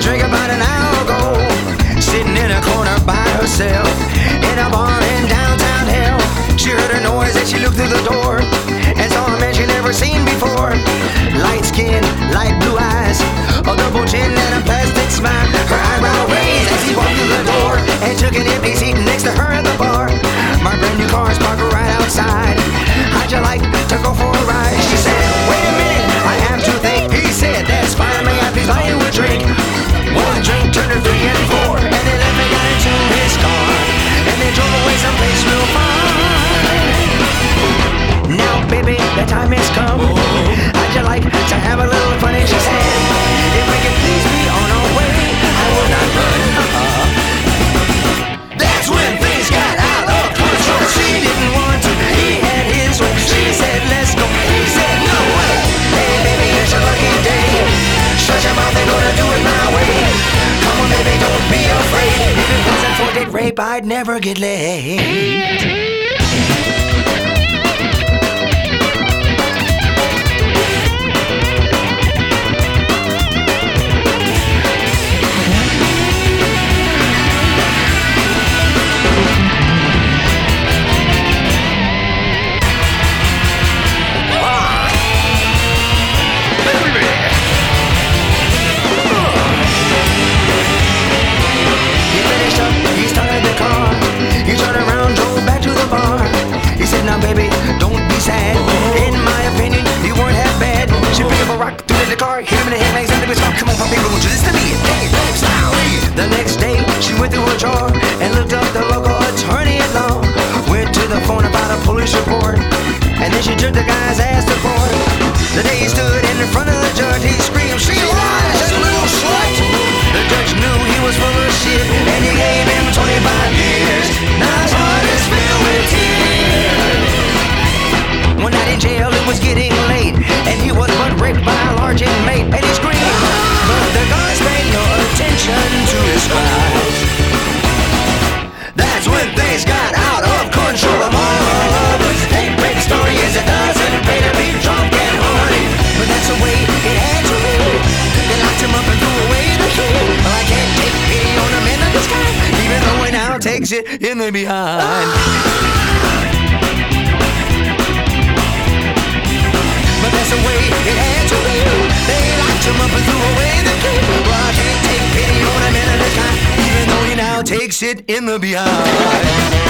drink about an hour ago, sitting in a corner by herself. I'd never get laid. don't be sad. In my opinion, you weren't half bad. She picked up a rock, threw it in the car, hit him in the head, and he's in the Come on, my people. takes you in the behind. but that's the way it had to be. They locked him up and threw away the key. Well, I can't take pity on a man of a kind, even though he now takes it in the behind.